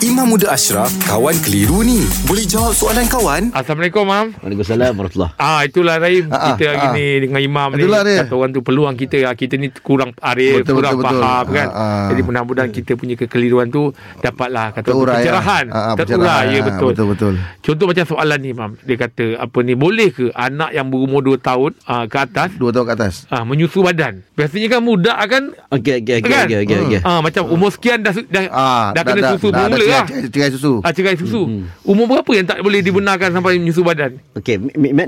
Imam Muda Ashraf, kawan keliru ni. Boleh jawab soalan kawan? Assalamualaikum, Mam. Waalaikumsalam warahmatullahi Ah itulah Rahim Ah, kita ah, hari ah. ni dengan Imam ni Itulah dia. kata orang tu peluang kita ah, kita ni kurang arif Betul, kurang betul, betul. faham kan Ah, ah. jadi mudah-mudahan kita punya kekeliruan tu dapatlah kata Terurai, pencerahan ah. Ah, ah, terurai pencerahan. ya Ah, betul betul, betul. contoh macam soalan ni Imam dia kata apa ni boleh ke anak yang berumur 2 tahun ah, ke atas Dua tahun ke atas. ah, menyusu badan biasanya kan budak kan Okey okey okey Kan? okey okey okey. ah, macam umur sekian dah dah, Ah, dah, kena susu dah, bermula dah, lah cerai, cerai susu. ah, cerai susu umur berapa yang tak boleh dibenarkan sampai menyusu badan Okey,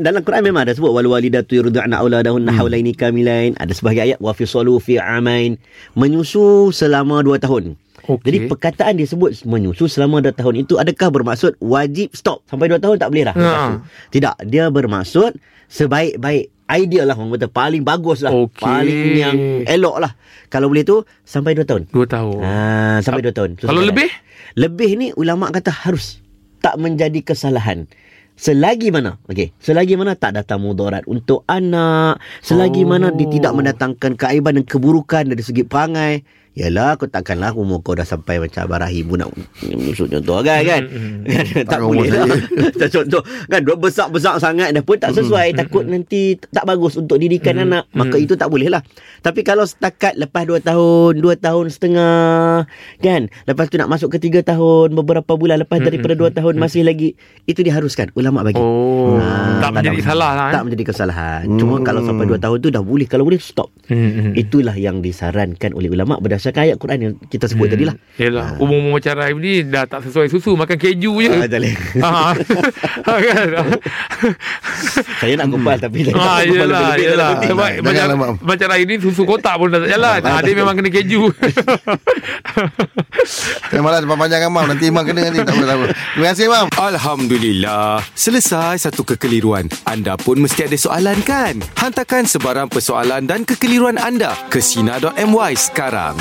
dalam Quran memang ada sebut wal walidatu yurdi'na auladahunna hmm. haulaini kamilain. Ada sebahagian ayat wa fisalu fi amain. Menyusu selama 2 tahun. Okey. Jadi perkataan dia sebut menyusu selama 2 tahun itu adakah bermaksud wajib stop sampai 2 tahun tak boleh dah. Ha. Tidak, dia bermaksud sebaik-baik ideal lah orang kata paling bagus lah Okey. paling yang elok lah kalau boleh tu sampai 2 tahun 2 tahun Ah, sampai 2 tahun. Tu Kalau lebih? Lebih ni ulama kata harus tak menjadi kesalahan. Selagi mana? Okey, selagi mana tak datang mudarat untuk anak, selagi Oh. mana dia tidak mendatangkan keaiban dan keburukan dari segi perangai. Yalah, kau takkanlah umur kau dah sampai macam Abah Rahim pun nak musuh contoh kan kan. Hmm, tak Tak boleh lah. Macam contoh kan dua besar-besar sangat dah pun tak sesuai takut nanti tak bagus untuk didikan Hmm, anak. Maka itu tak boleh lah. Tapi kalau setakat lepas 2 tahun, 2 tahun setengah kan, lepas tu nak masuk ke 3 tahun, beberapa bulan lepas daripada 2 tahun masih lagi itu diharuskan ulama bagi. Oh, Ah, tak menjadi ada- salah lah. Tak eh? menjadi kesalahan. Cuma kalau sampai 2 tahun tu dah boleh. Kalau boleh stop. Hmm, hmm. Itulah yang disarankan oleh ulama berdasarkan ayat Quran yang kita sebut tadi lah. Yelah, umur-umur macam Rahim ni dah tak sesuai susu, makan keju je. Ah, tak boleh. Ah, kan? Saya nak kumpal tapi Ah, tak yelah, yelah. dalam Sebab Jangan macam, macam Rahim ni susu kotak pun dah tak jalan. Ah, dia memang kena keju. Malas depan panjang Imam. Nanti Imam kena nanti. Tak apa. Terima kasih Imam. Alhamdulillah. Selesai satu kekeliruan. Anda pun mesti ada soalan kan? Hantarkan sebarang persoalan dan kekeliruan anda ke Sina.my sekarang.